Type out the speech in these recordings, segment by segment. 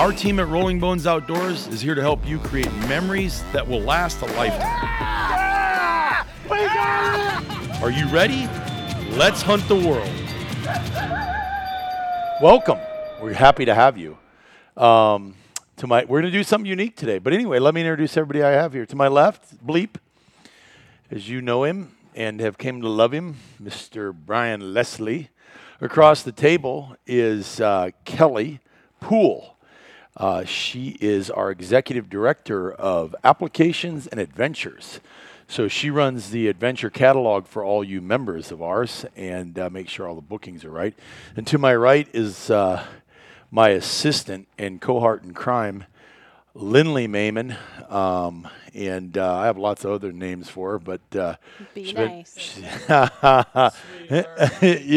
Our team at Rolling Bones Outdoors is here to help you create memories that will last a lifetime. Are you ready? Let's hunt the world. Welcome. We're happy to have you. Um, to my, we're going to do something unique today. But anyway, let me introduce everybody I have here. To my left, Bleep, as you know him and have came to love him, Mr. Brian Leslie. Across the table is uh, Kelly Poole. Uh, she is our executive director of applications and adventures. So she runs the adventure catalog for all you members of ours and uh, make sure all the bookings are right. And to my right is uh, my assistant and cohort in crime, Lindley Mayman. Um, and uh, I have lots of other names for her, but uh, Be been- nice. she-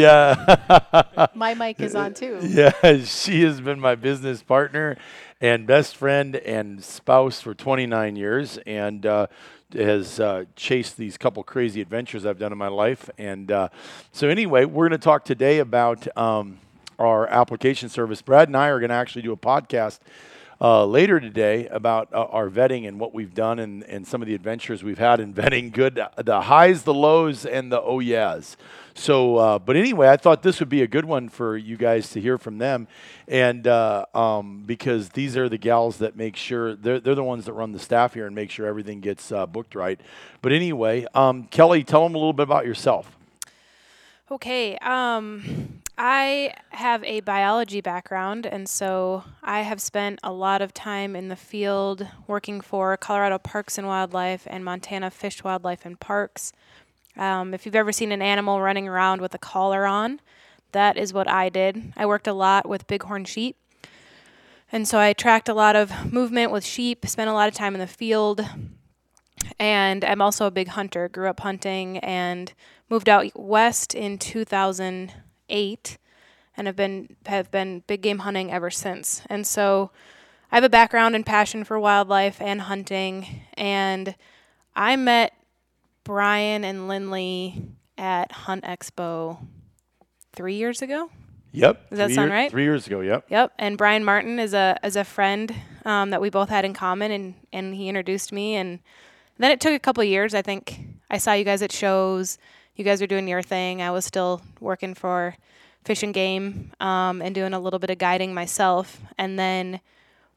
yeah, My mic is on too. yeah. She has been my business partner and best friend and spouse for 29 years, and uh, has uh, chased these couple crazy adventures I've done in my life. And uh, so, anyway, we're going to talk today about um, our application service. Brad and I are going to actually do a podcast uh, later today about uh, our vetting and what we've done and, and some of the adventures we've had in vetting. Good, the highs, the lows, and the oh yeahs. So, uh, but anyway, I thought this would be a good one for you guys to hear from them, and uh, um, because these are the gals that make sure they're they're the ones that run the staff here and make sure everything gets uh, booked right. But anyway, um, Kelly, tell them a little bit about yourself. Okay. Um, I have a biology background, and so I have spent a lot of time in the field working for Colorado Parks and Wildlife and Montana Fish, Wildlife, and Parks. Um, if you've ever seen an animal running around with a collar on, that is what I did. I worked a lot with bighorn sheep. And so I tracked a lot of movement with sheep, spent a lot of time in the field, and I'm also a big hunter. Grew up hunting and moved out west in 2008 and have been have been big game hunting ever since. And so I have a background and passion for wildlife and hunting and I met Brian and Lindley at Hunt Expo 3 years ago. Yep. Does that sound year- right? Three years ago. Yep. Yep, and Brian Martin is a is a friend um, that we both had in common, and and he introduced me, and then it took a couple of years. I think I saw you guys at shows. You guys were doing your thing. I was still working for Fish and Game um, and doing a little bit of guiding myself, and then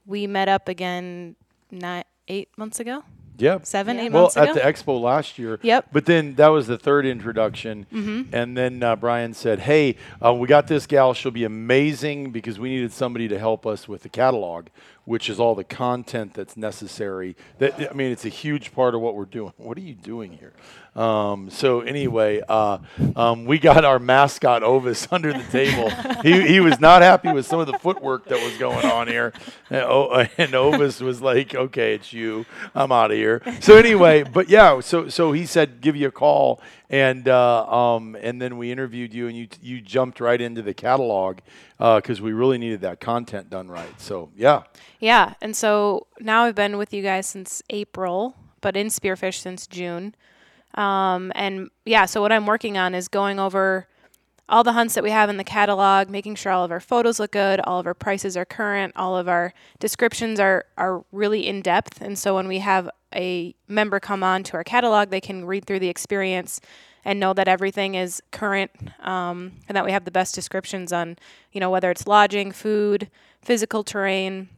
we met up again not eight months ago, Yep. seven, eight Well, months ago. Well, at the expo last year. Yep. Mm-hmm. But then that was the third introduction. And then uh, Brian said, Hey, uh, we got this gal. She'll be amazing because we needed somebody to help us with the catalog, which is all the content that's necessary. That I mean, it's a huge part of what we're doing. What are you doing here? Um, so, anyway, uh, um, we got our mascot Ovis under the table. he, he was not happy with some of the footwork that was going on here. And, o- and Ovis was like, Okay, it's you. I'm out of here. So, anyway, but yeah, so so he said, Give you a call. And uh, um, and then we interviewed you, and you you jumped right into the catalog because we really needed that content done right. So yeah, Yeah, and so now I've been with you guys since April, but in Spearfish since June. Um, and yeah, so what I'm working on is going over all the hunts that we have in the catalog, making sure all of our photos look good, all of our prices are current, all of our descriptions are are really in depth. And so when we have a member come on to our catalog, they can read through the experience and know that everything is current um, and that we have the best descriptions on, you know, whether it's lodging, food, physical terrain,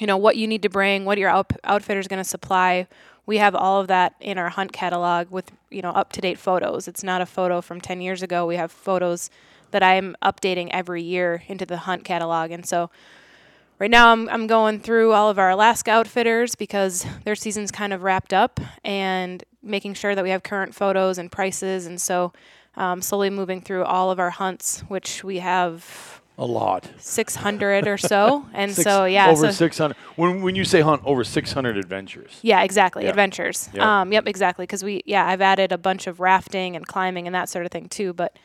you know what you need to bring, what your out- outfitter is going to supply. We have all of that in our hunt catalog with you know up to date photos. It's not a photo from 10 years ago. We have photos that I'm updating every year into the hunt catalog, and so right now I'm I'm going through all of our Alaska outfitters because their season's kind of wrapped up and making sure that we have current photos and prices, and so um, slowly moving through all of our hunts, which we have A lot. 600 or so. And Six- so, yeah. over so, 600. When, when you say hunt, over 600 adventures. Yeah, exactly. Yeah. Adventures. Yeah. Um, yep, exactly. Because we, yeah, I've added a bunch of rafting and climbing and that sort of thing too. But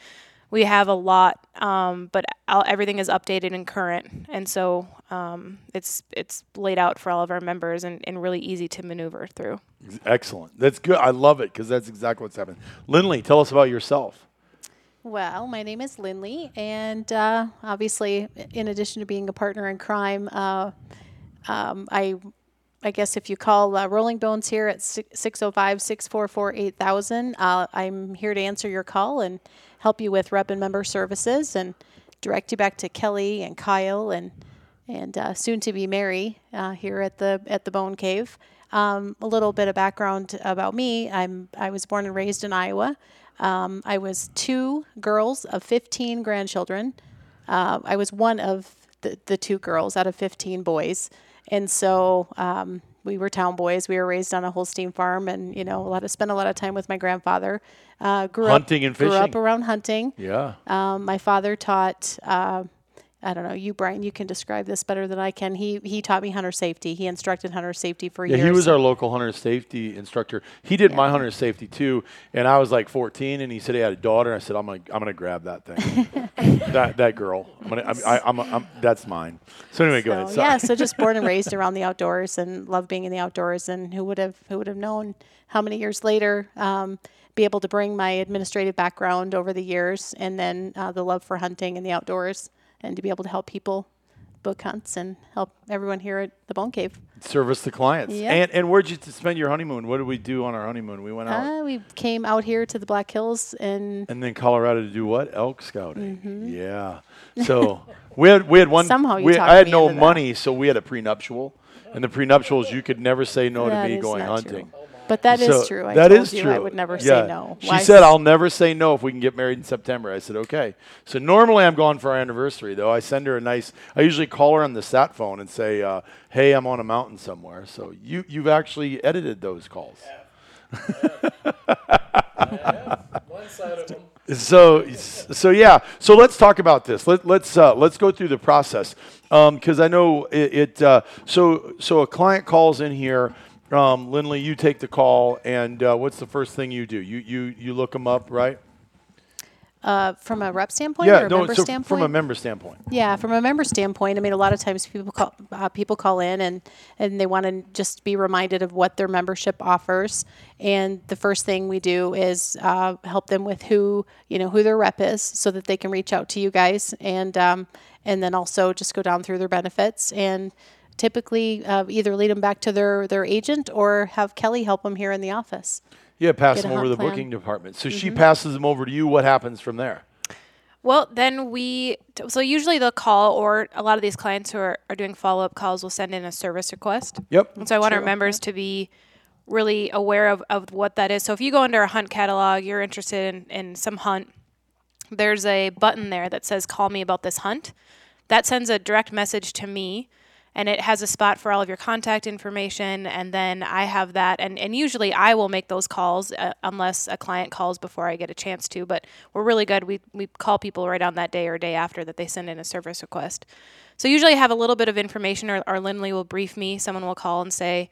we have a lot. Um, but all, everything is updated and current, and so um, it's it's laid out for all of our members and, and really easy to maneuver through. Excellent. That's good. I love it because that's exactly what's happening. Lindley, tell us about yourself. Well, my name is Lindley, and uh, obviously, in addition to being a partner in crime, uh, um, I, I guess if you call uh, Rolling Bones here at 605 644 8000, uh, I'm here to answer your call and help you with rep and member services and direct you back to Kelly and Kyle and and uh, soon to be Mary uh, here at the at the Bone Cave. Um, a little bit of background about me: I'm I was born and raised in Iowa. Um, I was two girls of 15 grandchildren. Uh, I was one of the, the two girls out of 15 boys, and so um, we were town boys. We were raised on a Holstein farm, and you know, a lot of spent a lot of time with my grandfather. Uh, grew Hunting up, and fishing. Grew up around hunting. Yeah. Um, my father taught. Uh, I don't know. You, Brian, you can describe this better than I can. He he taught me hunter safety. He instructed hunter safety for Yeah, years. he was our local hunter safety instructor. He did my hunter safety too, and I was like 14, and he said he had a daughter. I said, "I'm gonna, I'm gonna grab that thing, that that girl. I'm gonna, I'm, I, I'm, I'm, that's mine." So anyway, go ahead. So, Sorry. yeah, so just born and raised around the outdoors and love being in the outdoors. And who would have who would have known how many years later um, be able to bring my administrative background over the years and then uh, the love for hunting and the outdoors and to be able to help people book hunts and help everyone here at the Bone Cave. Service the clients. Yeah. And and where'd you spend your honeymoon? What did we do on our honeymoon? We went out. Uh, we came out here to the Black Hills and and then Colorado to do what? Elk scouting. Yeah. So we had we had one. Mm-hmm. Somehow you I had no money, so we had a prenuptial. And the prenuptials, you could never say no That to me going hunting. true. Hunting. But that is So true. I that told is you true. I would never Yeah. say no. She Why said, "I'll never say no if we can get married in September." I said, "Okay." So normally I'm gone for our anniversary, though. I send her a nice. I usually call her on the sat phone and say, uh, "Hey, I'm on a mountain somewhere." So you you've actually edited those calls. One side of them. So, so yeah. So let's talk about this. Let, let's uh, let's go through the process because I know it. it uh, so so a client calls in here. Um, Lindley, you take the call, and uh, what's the first thing you do? You you you look them up, right? uh, from a rep standpoint or Yeah. a No. member So standpoint? from a member standpoint. Yeah, from a member standpoint, I mean, a lot of times people call uh, people call in and and they want to just be reminded of what their membership offers. And the first thing we do is uh, help them with who you know who their rep is, so that they can reach out to you guys, and um, and then also just go down through their benefits and typically uh, either lead them back to their their agent or have Kelly help them here in the office. Yeah, pass them over hunt the plan. booking department. So she passes them over to you. What happens from there? Well, then we, t- so usually they'll call, or a lot of these clients who are, are doing follow up calls will send in a service request. Yep. And so I want our True, members to be really aware of, of what that is. So if you go under a hunt catalog, you're interested in, in some hunt, there's a button there that says call me about this hunt. That sends a direct message to me and it has a spot for all of your contact information and then I have that and, and usually I will make those calls uh, unless a client calls before I get a chance to but we're really good. We, we call people right on that day or day after that they send in a service request. So usually I have a little bit of information or, or Lindley will brief me. Someone will call and say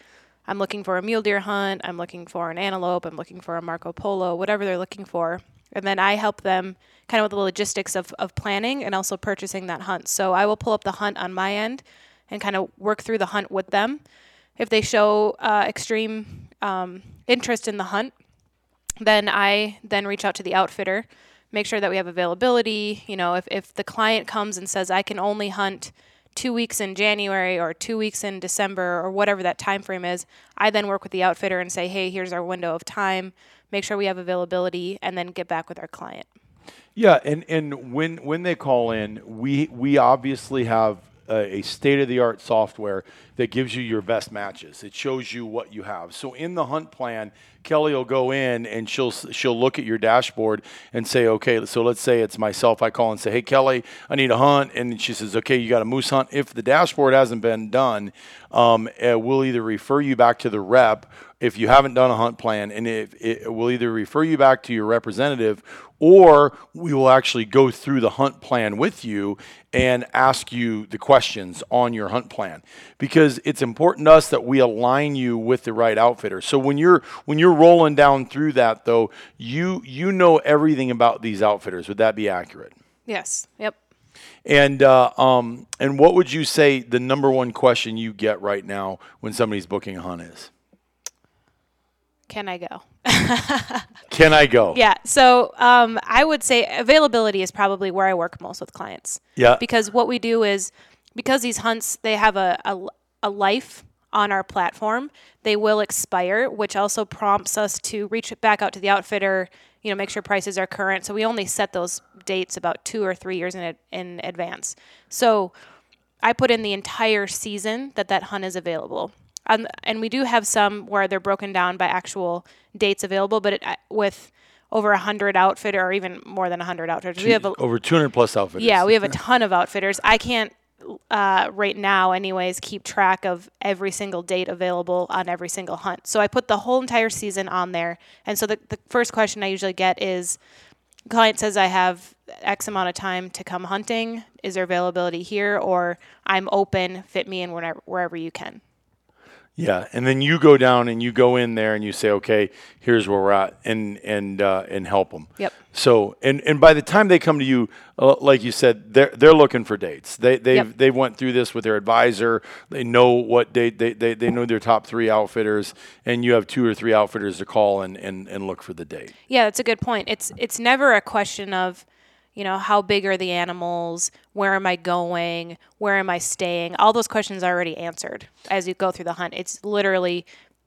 I'm looking for a mule deer hunt. I'm looking for an antelope. I'm looking for a Marco Polo whatever they're looking for. And then I help them kind of with the logistics of, of planning and also purchasing that hunt. So I will pull up the hunt on my end and kind of work through the hunt with them. If they show uh, extreme um, interest in the hunt, then I then reach out to the outfitter, make sure that we have availability. You know, if, if the client comes and says I can only hunt two weeks in January or two weeks in December or whatever that time frame is, I then work with the outfitter and say, hey, here's our window of time. Make sure we have availability, and then get back with our client. Yeah, and, and when when they call in, we we obviously have a, a state of the art software that gives you your best matches. It shows you what you have. So in the hunt plan, Kelly will go in and she'll she'll look at your dashboard and say, okay, so let's say it's myself. I call and say, hey Kelly, I need a hunt, and she says, okay, you got a moose hunt. If the dashboard hasn't been done, um, uh, we'll either refer you back to the rep if you haven't done a hunt plan, and if it will either refer you back to your representative or we will actually go through the hunt plan with you and ask you the questions on your hunt plan because it's important to us that we align you with the right outfitter. So when you're when you're rolling down through that though, you you know everything about these outfitters. Would that be accurate? Yes. Yep. And uh, um, and what would you say the number one question you get right now when somebody's booking a hunt is? Can I go? Can I go? Yeah. So um, I would say availability is probably where I work most with clients. Yeah. Because what we do is because these hunts they have a, a, a life on our platform, they will expire, which also prompts us to reach back out to the outfitter, you know, make sure prices are current. So we only set those dates about two or three years in in advance. So I put in the entire season that that hunt is available. Um, and we do have some where they're broken down by actual dates available, but it, uh, with over a hundred outfitter or even more than a hundred outfitters, we have a, over 200 plus outfitters. yeah, we have a ton of outfitters. I can't uh, right now, anyways, keep track of every single date available on every single hunt. So I put the whole entire season on there. And so the, the first question I usually get is client says I have X amount of time to come hunting. Is there availability here? Or I'm open, fit me in whenever, wherever you can. Yeah, and then you go down and you go in there and you say, okay, here's where we're at, and and uh, and help them. Yep. So and and by the time they come to you, uh, like you said, they're they're looking for dates. They they Yep. they went through this with their advisor. They know what date they, they they know their top three outfitters, and you have two or three outfitters to call and and and look for the date. Yeah, that's a good point. It's it's never a question of, you know, how big are the animals? Where am I going? Where am I staying? All those questions are already answered as you go through the hunt. It's literally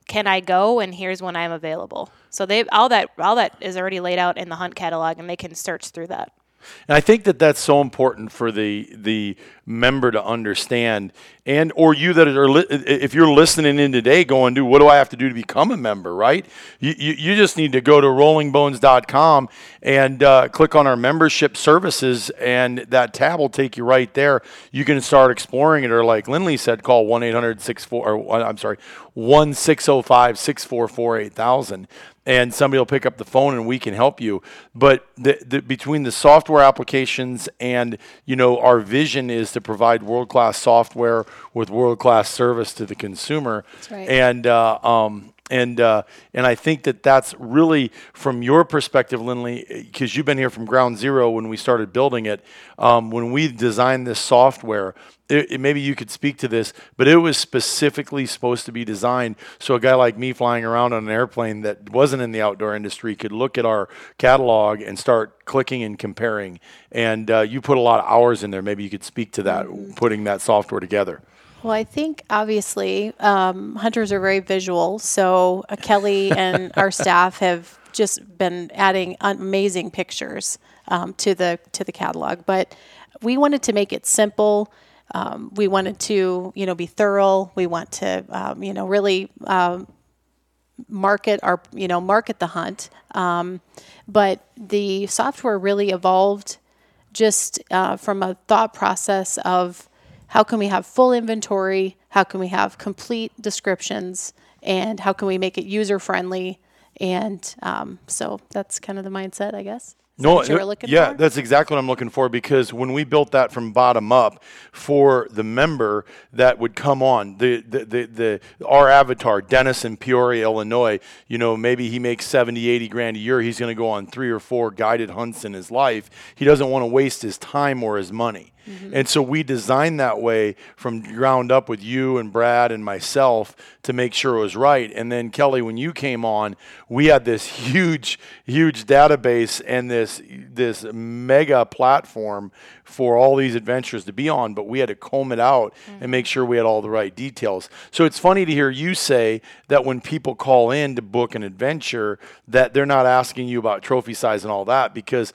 can I go and here's when I'm available. So they all that all that is already laid out in the hunt catalog and they can search through that. And I think that that's so important for the the member to understand, and or you that are li- if you're listening in today, going, dude, what do I have to do to become a member? Right? You you, you just need to go to rollingbones.com and uh, click on our membership services, and that tab will take you right there. You can start exploring it, or like Lindley said, call one 800 or I'm sorry, one 644 8000 and somebody will pick up the phone and we can help you. But the, the, between the software applications and you know our vision is to provide world class software with world class service to the consumer. right. And uh, um, and uh, and I think that that's really from your perspective, Lindley, because you've been here from ground zero when we started building it. Um, when we designed this software, it, it- maybe you could speak to this, but it was specifically supposed to be designed so a guy like me flying around on an airplane that wasn't in the outdoor industry could look at our catalog and start clicking and comparing. And uh, you put a lot of hours in there. Maybe you could speak to that, putting that software together. Well, I think obviously um, hunters are very visual. So uh, Kelly and our staff have just been adding amazing pictures um, to the to the catalog. But we wanted to make it simple. Um, we wanted to, you know, be thorough. We want to, um, you know, really um, market our you know market the hunt um, but the software really evolved just uh, from a thought process of how can we have full inventory? How can we have complete descriptions? And how can we make it user friendly and um, so that's kind of the mindset i guess Is that No, what you were looking yeah, for? that's exactly what I'm looking for because when we built that from bottom up for the member that would come on, the the, the, the our avatar, Dennis in Peoria, Illinois, you know, maybe he makes 70, 80 grand a year. He's going to go on three or four guided hunts in his life. He doesn't want to waste his time or his money. Mm-hmm. And so we designed that way from ground up with you and Brad and myself to make sure it was right. And then Kelly, when you came on, we had this huge, huge database and this this mega platform for all these adventures to be on, but we had to comb it out and make sure we had all the right details. So it's funny to hear you say that when people call in to book an adventure, that they're not asking you about trophy size and all that because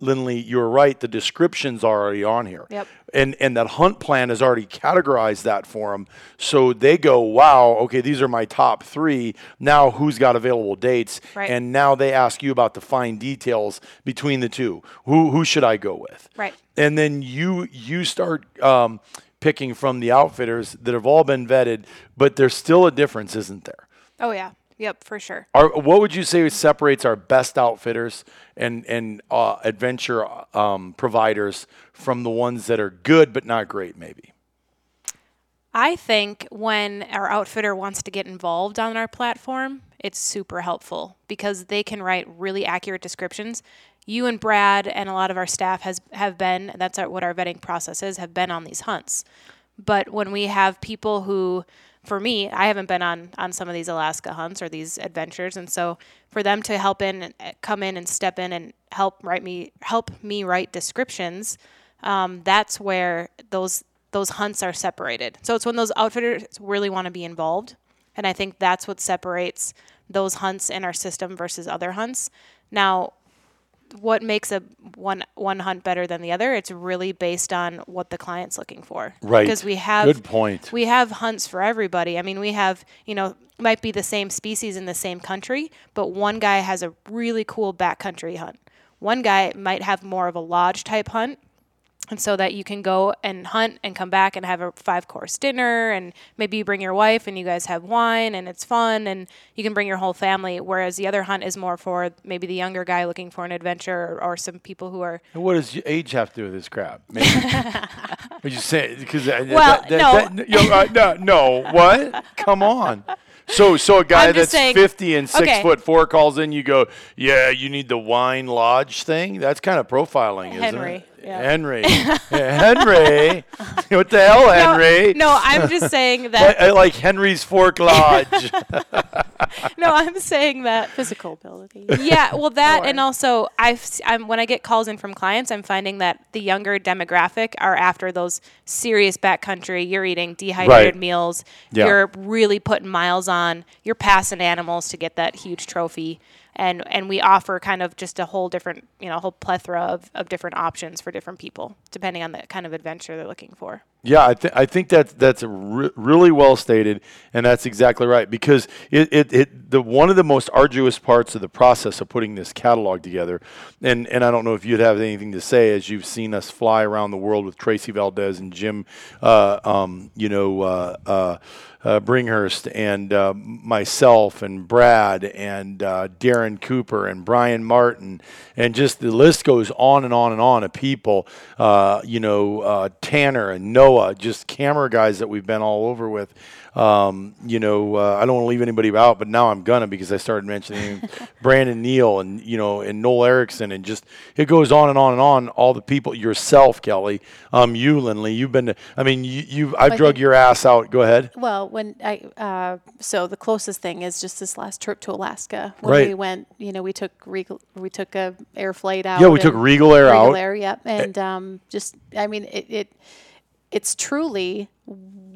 Lindley, you're right, the descriptions are already on here. Yep. And and that hunt plan has already categorized that for them. So they go, wow, okay, these are my top three. Now who's got available dates? Right. And now they ask you about the fine details between the two. Who who should I go with? Right. And then you you start um, picking from the outfitters that have all been vetted, but there's still a difference, isn't there? Oh yeah. Yep, for sure. Our, what would you say separates our best outfitters and and uh, adventure um, providers from the ones that are good but not great? Maybe. I think when our outfitter wants to get involved on our platform, it's super helpful because they can write really accurate descriptions. You and Brad and a lot of our staff has have been that's our, what our vetting process is have been on these hunts. But when we have people who for me, I haven't been on on some of these Alaska hunts or these adventures, and so for them to help in, and come in and step in and help write me help me write descriptions, um, that's where those those hunts are separated. So it's when those outfitters really want to be involved, and I think that's what separates those hunts in our system versus other hunts. Now, what makes a one one hunt better than the other it's really based on what the client's looking for Right. because we have Good point. we have hunts for everybody i mean we have you know might be the same species in the same country but one guy has a really cool backcountry hunt one guy might have more of a lodge type hunt and so that you can go and hunt and come back and have a five course dinner and maybe you bring your wife and you guys have wine and it's fun and you can bring your whole family whereas the other hunt is more for maybe the younger guy looking for an adventure or, or some people who are And what does age have to do with this crap? Maybe. Would you say because uh, Well, no. Uh, no, no, what? Come on. So, so a guy that's saying- fifty and six okay. foot four calls in. You go, yeah, you need the wine lodge thing. That's kind of profiling, isn't Henry, it? Yeah. Henry, Henry. what the hell, Henry? no, no i'm just saying that I like Henry's Fork Lodge. no i'm saying that Physical ability. yeah, well, that and also I've s- I'm when I get calls in from clients, I'm finding that the younger demographic are after those serious backcountry. You're eating dehydrated Right. meals. Yeah. You're really putting miles on. You're passing animals to get that huge trophy. And and we offer kind of just a whole different, you know, a whole plethora of, of different options for different people, depending on the kind of adventure they're looking for. Yeah, I, th- I think that's that's re- really well stated, and that's exactly right. Because it, it, it the one of the most arduous parts of the process of putting this catalog together, and, and I don't know if you'd have anything to say as you've seen us fly around the world with Tracy Valdez and Jim, uh, um, you know, uh, uh, uh, Bringhurst and uh, myself and Brad and uh, Darren Cooper and Brian Martin, and just the list goes on and on and on of people. Uh, you know, uh, Tanner and Noah, just camera guys that we've been all over with. Um, you know, uh, I don't want to leave anybody out, but now I'm gonna because I started mentioning Brandon Neal and you know and Noel Erickson and just it goes on and on and on. All the people, yourself, Kelly, um, you, Lindley, you've been. To, I mean, you, you've I've drug think- your ass out. Go ahead. Well, when I uh, so the closest thing is just this last trip to Alaska. When Right. we went, you know, we took Regal, we took a air flight out. Yeah, we took Regal Air Regal out. Air, yep, and um, just I mean it, it it's truly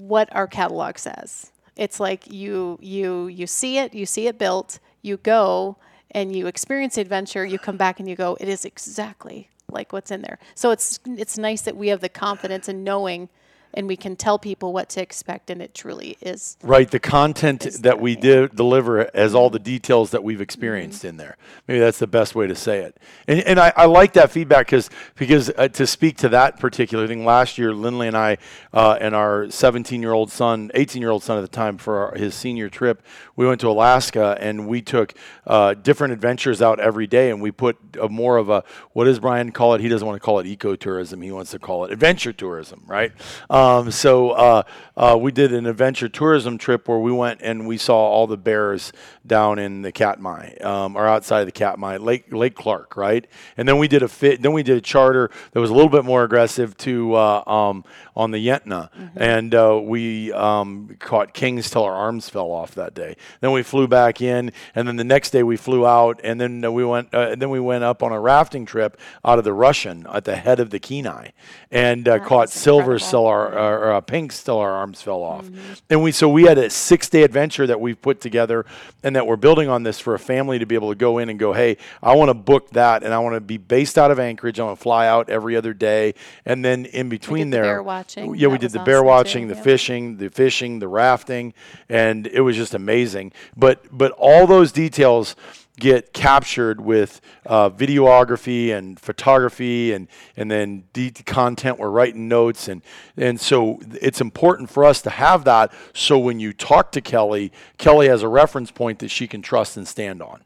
what our catalog says. It's like you you you see it, you see it built, you go and you experience the adventure, you come back and you go, it is exactly like what's in there. So it's it's nice that we have the confidence in knowing and we can tell people what to expect and it truly is. Right, the content that we did deliver has all the details that we've experienced in there. Maybe that's the best way to say it. And, and I, I like that feedback because because uh, to speak to that particular thing, last year Lindley and I uh, and our 17 year old son, 18 year old son at the time for our, his senior trip, we went to Alaska and we took uh, different adventures out every day and we put a more of a what does Brian call it? He doesn't want to call it ecotourism. He wants to call it adventure tourism, right? Um, so uh, uh, we did an adventure tourism trip where we went and we saw all the bears down in the Katmai um, or outside of the Katmai, Lake Lake Clark, right? And then we did a fit. Then we did a charter that was a little bit more aggressive to uh, um, on the Yentna, and uh, we um, caught kings till our arms fell off that day. Then we flew back in, and then the next day we flew out, and then uh, we went. Uh, and then we went up on a rafting trip out of the Russian at the head of the Kenai, and uh, caught silver till our, our uh, pink till our arms fell off. And we so we had a six day adventure that we've put together, and that we're building on this for a family to be able to go in and go, hey, I want to book that, and I want to be based out of Anchorage. I want to fly out every other day, and then in between the there, bear watching. Yeah, we did the bear awesome, too. watching, the Yep. fishing, the fishing, the rafting, and it was just amazing. But but all those details get captured with uh, videography and photography and and then de- content we're writing notes and and so it's important for us to have that so when you talk to Kelly Kelly has a reference point that she can trust and stand on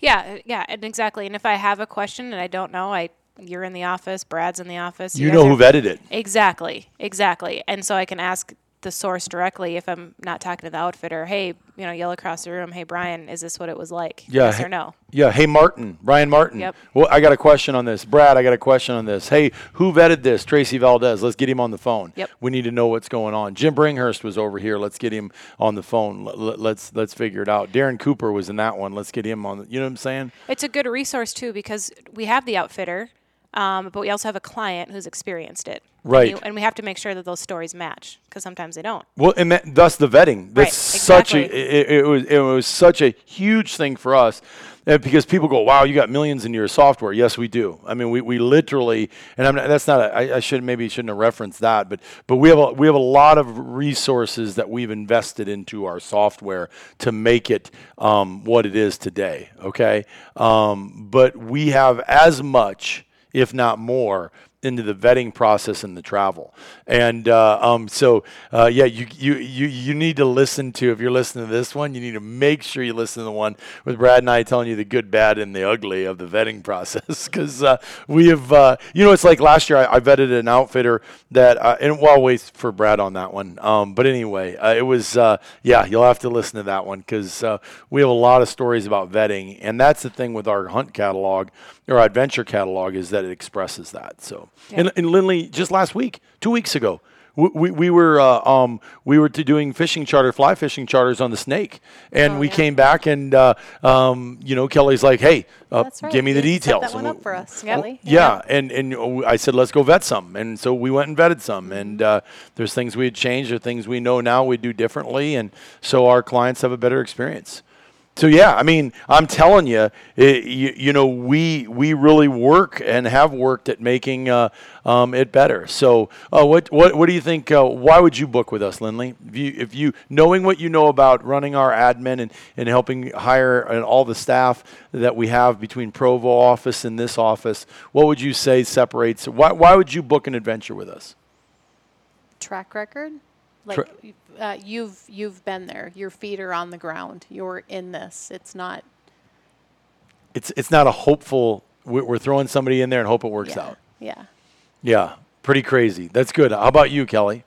Yeah, yeah, and exactly. And if I have a question and I don't know, I you're in the office, Brad's in the office. you guys know are- who vetted it Exactly, exactly. And so I can ask the source directly if I'm not talking to the outfitter. Hey, you know, yell across the room. Hey, Brian, is this what it was like? Yeah, Yes or no? Yeah. Hey, Martin, Brian Martin. Yep. Well, I got a question on this. Brad, I got a question on this. Hey, who vetted this? Tracy Valdez. Let's get him on the phone. Yep. We need to know what's going on. Jim Bringhurst was over here. Let's get him on the phone. Let, let, let's let's figure it out. Darren Cooper was in that one. Let's get him on. The, you know what I'm saying? It's a good resource too because we have the outfitter, um, but we also have a client who's experienced it. Right. And, you- and we have to make sure that those stories match because sometimes they don't. Well, and that, thus the vetting. That's such a exactly. it, it was it was such a huge thing for us uh, because people go, "Wow, you got millions in your software." Yes, we do. I mean, we, we literally, and I'm not, that's not. A, I, I should maybe shouldn't have referenced that, but but we have a, we have a lot of resources that we've invested into our software to make it um, what it is today. Okay, um, but we have as much, if not more, into the vetting process and the travel. And uh, um, so, uh, yeah, you, you, you, you need to listen to, if you're listening to this one, you need to make sure you listen to the one with Brad and I telling you the good, bad, and the ugly of the vetting process. Because uh, we have, uh, you know, it's like last year I, I vetted an outfitter that, uh, and well, wait for Brad on that one. Um, but anyway, uh, it was, yeah, you'll have to listen to that one because we have a lot of stories about vetting. And that's the thing with our hunt catalog or adventure catalog is that it expresses that. So, and, and Lindley, just last week, two weeks ago, we, we, we were uh, um, we were to doing fishing charter, fly fishing charters on the Snake, and Oh, we yeah. came back and uh, um, you know Kelly's like, hey, uh, right. give me the You set details. that one up for us. Kelly. yeah, yeah, and and I said let's go vet some, and so we went and vetted some, and uh, there's things we had changed, or things we know now we do differently, and so our clients have a better experience. So yeah, I mean, I'm telling you, it, you, you know, we we really work and have worked at making uh, um, it better. So uh, what what what do you think? Uh, why would you book with us, Lindley? If you if you knowing what you know about running our admin and, and helping hire and all the staff that we have between Provo office and this office, what would you say separates? Why why would you book an adventure with us? Track record, like uh, you've you've been there. Your feet are on the ground. You're in this. It's not. It's it's not a hopeful. We're we're throwing somebody in there and hope it works yeah, out. Yeah. Yeah, pretty crazy. That's good. How about you, Kelly?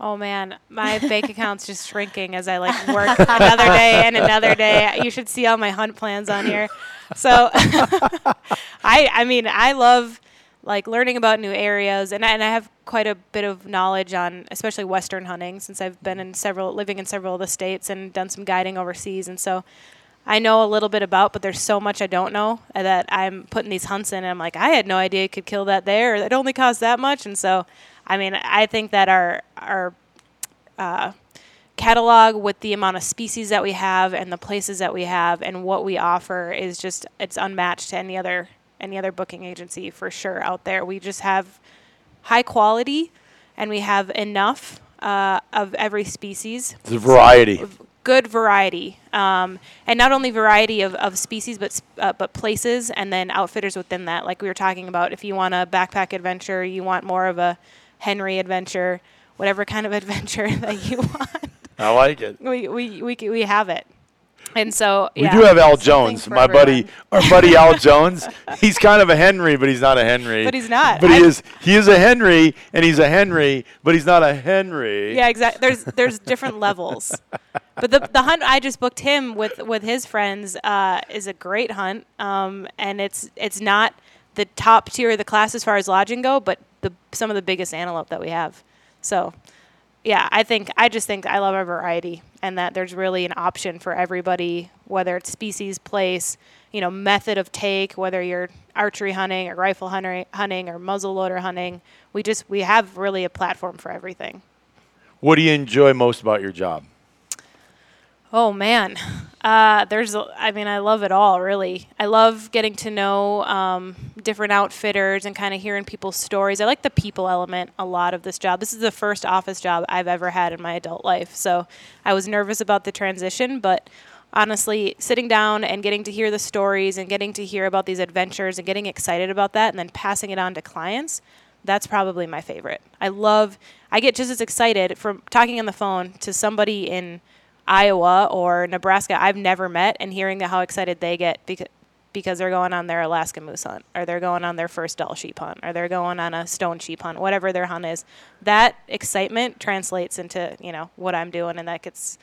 Oh man, my bank account's just shrinking as I like work another day and another day. You should see all my hunt plans on here. So I I mean, I love like learning about new areas and I, and I have quite a bit of knowledge on especially western hunting since I've been in several living in several of the states and done some guiding overseas and so I know a little bit about, but there's so much I don't know that I'm putting these hunts in, and I'm like, I had no idea you could kill that there. It only cost that much, and so, I mean, I think that our our uh, catalog with the amount of species that we have and the places that we have and what we offer is just it's unmatched to any other any other booking agency for sure out there. We just have high quality, and we have enough uh, of every species a variety. good variety, um, and not only variety of, of species, but uh, but places, and then outfitters within that. Like we were talking about, if you want a backpack adventure, you want more of a Henry adventure, whatever kind of adventure that you want, I like it. we we we, we have it. And so We yeah. do have Al Jones, my buddy, everyone. our buddy Al Jones. He's kind of a Henry, but he's not a Henry. But he's not. But he is. He is a Henry, and he's a Henry, but he's not a Henry. Yeah, exactly. There's there's different levels, but the the hunt I just booked him with with his friends uh, is a great hunt, um, and it's it's not the top tier of the class as far as lodging go, but the some of the biggest antelope that we have. So, yeah, I think I just think I love our variety, and that there's really an option for everybody, whether it's species, place, you know, method of take, whether you're archery hunting or rifle hunter, hunting or muzzleloader hunting. We just we have really a platform for everything. What do you enjoy most about your job? Oh man, uh, there's I mean I love it all really. I love getting to know um, different outfitters and kind of hearing people's stories. I like the people element a lot of this job. This is the first office job I've ever had in my adult life, so I was nervous about the transition, but honestly, sitting down and getting to hear the stories and getting to hear about these adventures and getting excited about that and then passing it on to clients, that's probably my favorite. I love, I get just as excited from talking on the phone to somebody in Iowa or Nebraska I've never met and hearing how excited they get because because they're going on their Alaska moose hunt or they're going on their first Dall sheep hunt or they're going on a stone sheep hunt, whatever their hunt is. That excitement translates into, you know, what I'm doing and that gets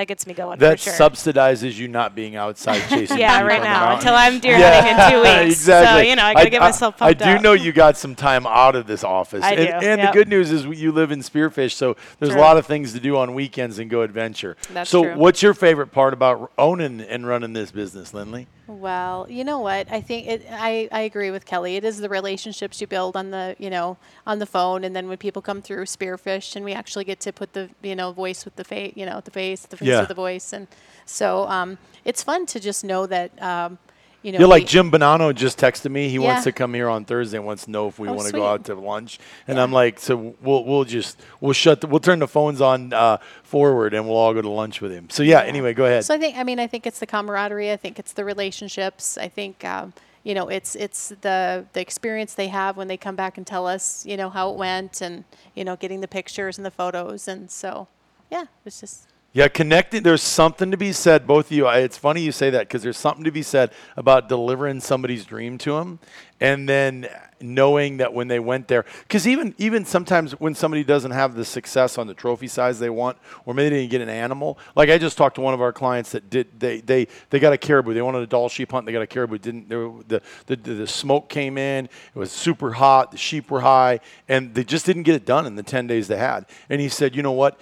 that gets me going That sure. subsidizes you not being outside chasing. yeah, right now until I'm deer Yeah, hunting in two weeks. exactly. So you know, I gotta get myself pumped I, do up. know you got some time out of this office. I and, do, and the good news is you live in Spearfish, so there's True. a lot of things to do on weekends and go adventure. That's so, true. what's your favorite part about owning and running this business, Lindley? Well, you know what? I think it, I, I agree with Kelly. It is the relationships you build on the you know on the phone, and then when people come through Spearfish, and we actually get to put the you know voice with the face, you know the face, the face Yeah. with the voice, and so um, it's fun to just know that um, you know. You're like we- Jim Bonanno just texted me. He wants to come here on Thursday and wants to know if we Oh, want to go out to lunch. And I'm like, so we'll we'll just we'll shut the, we'll turn the phones on uh, forward and we'll all go to lunch with him. So yeah. Anyway, go ahead. So I think I mean I think it's the camaraderie. I think it's the relationships. I think um, you know it's it's the the experience they have when they come back and tell us you know how it went and you know getting the pictures and the photos and so yeah it's just Yeah, connecting. There's something to be said. Both of you. I, it's funny you say that because there's something to be said about delivering somebody's dream to them, and then knowing that when they went there, because even even sometimes when somebody doesn't have the success on the trophy size they want, or maybe they didn't get an animal. Like I just talked to one of our clients that did. They they they got a caribou. They wanted a Dall sheep hunt. They got a caribou. Didn't the the, the smoke came in. It was super hot. The sheep were high, and they just didn't get it done in the ten days they had. And he said, you know what?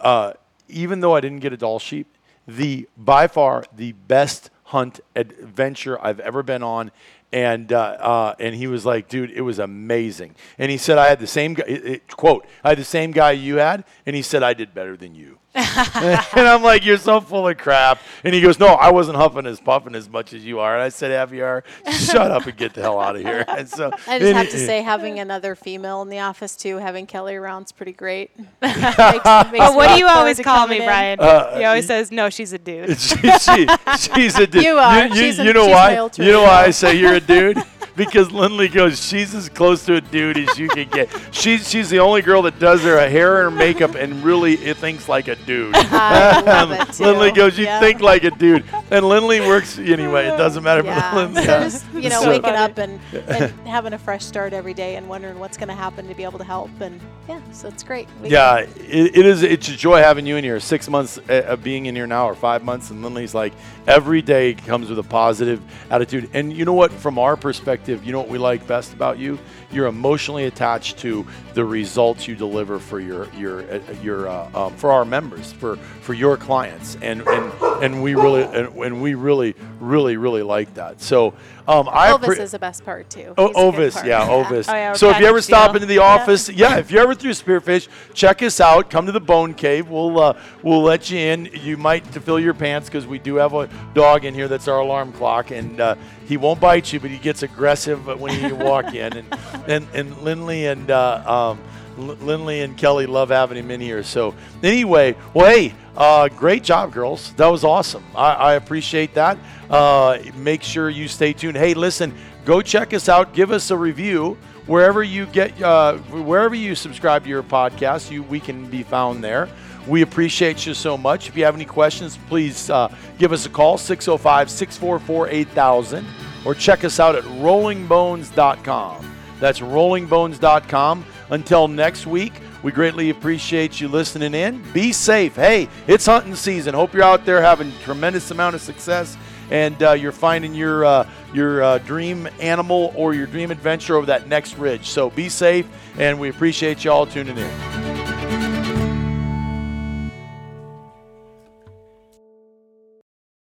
Uh, even though I didn't get a Dall sheep, the by far the best hunt adventure I've ever been on. And uh, uh, and he was like, dude, it was amazing. And he said, I had the same guy. It, it- quote, I had the same guy you had, and he said I did better than you. and I'm like, you're so full of crap. And he goes, no, I wasn't huffing as puffing as much as you are. And I said, Aviar, shut up and get the hell out of here. And so I just and have he- to say having another female in the office too having Kelly around's pretty great. makes, makes what do you always call me, in. Brian? Uh, he always says, "No, she's a dude." she, she, she's a dude. You are. You, She's a- you know she's why? male You know why I say you're a dude? Because Lindley goes, she's as close to a dude as you can get. She's she's the only girl that does her hair and her makeup and really it thinks like a dude. I love it too. Lindley goes, you Yeah. think like a dude, and Lindley works anyway. It doesn't matter Yeah. for Lindley. So just you know, So- waking up and, and having a fresh start every day and wondering what's going to happen to be able to help and yeah, so it's great. We- Yeah, it, it is. It's a joy having you in here. Six months uh, of being in here now, or five months, and Lindley's like every day comes with a positive attitude. And you know what? From our perspective, you know what we like best about you? You're emotionally attached to the results you deliver for your your uh, your uh, um, for our members, for for your clients, and and and we really and, and we really really really like that. So um, I Ovis appre- is the best part too. Oh, He's a good Ovis, part. yeah, Ovis. Oh, yeah, so if you ever stop deal. into the office, yeah, if you're ever through Spearfish, check us out. Come to the Bone Cave. We'll uh, we'll let you in. You might to fill your pants because we do have a dog in here that's our alarm clock, and uh, he won't bite you, but he gets aggressive when you walk in. And and and Lindley and. Uh, um, Lindley and Kelly love having him in here. So anyway, well, hey, uh, great job, girls. That was awesome. I, I appreciate that. Uh, make sure you stay tuned. Hey, listen, go check us out. Give us a review wherever you get, uh, wherever you subscribe to your podcast. You we can be found there. We appreciate you so much. If you have any questions, please uh, give us a call 605 644 8000 or check us out at rollingbones.com. That's rollingbones.com. Until next week, we greatly appreciate you listening in. Be safe. Hey, it's hunting season. Hope you're out there having tremendous amount of success and uh, you're finding your uh, your uh, dream animal or your dream adventure over that next ridge. So be safe, and we appreciate you all tuning in.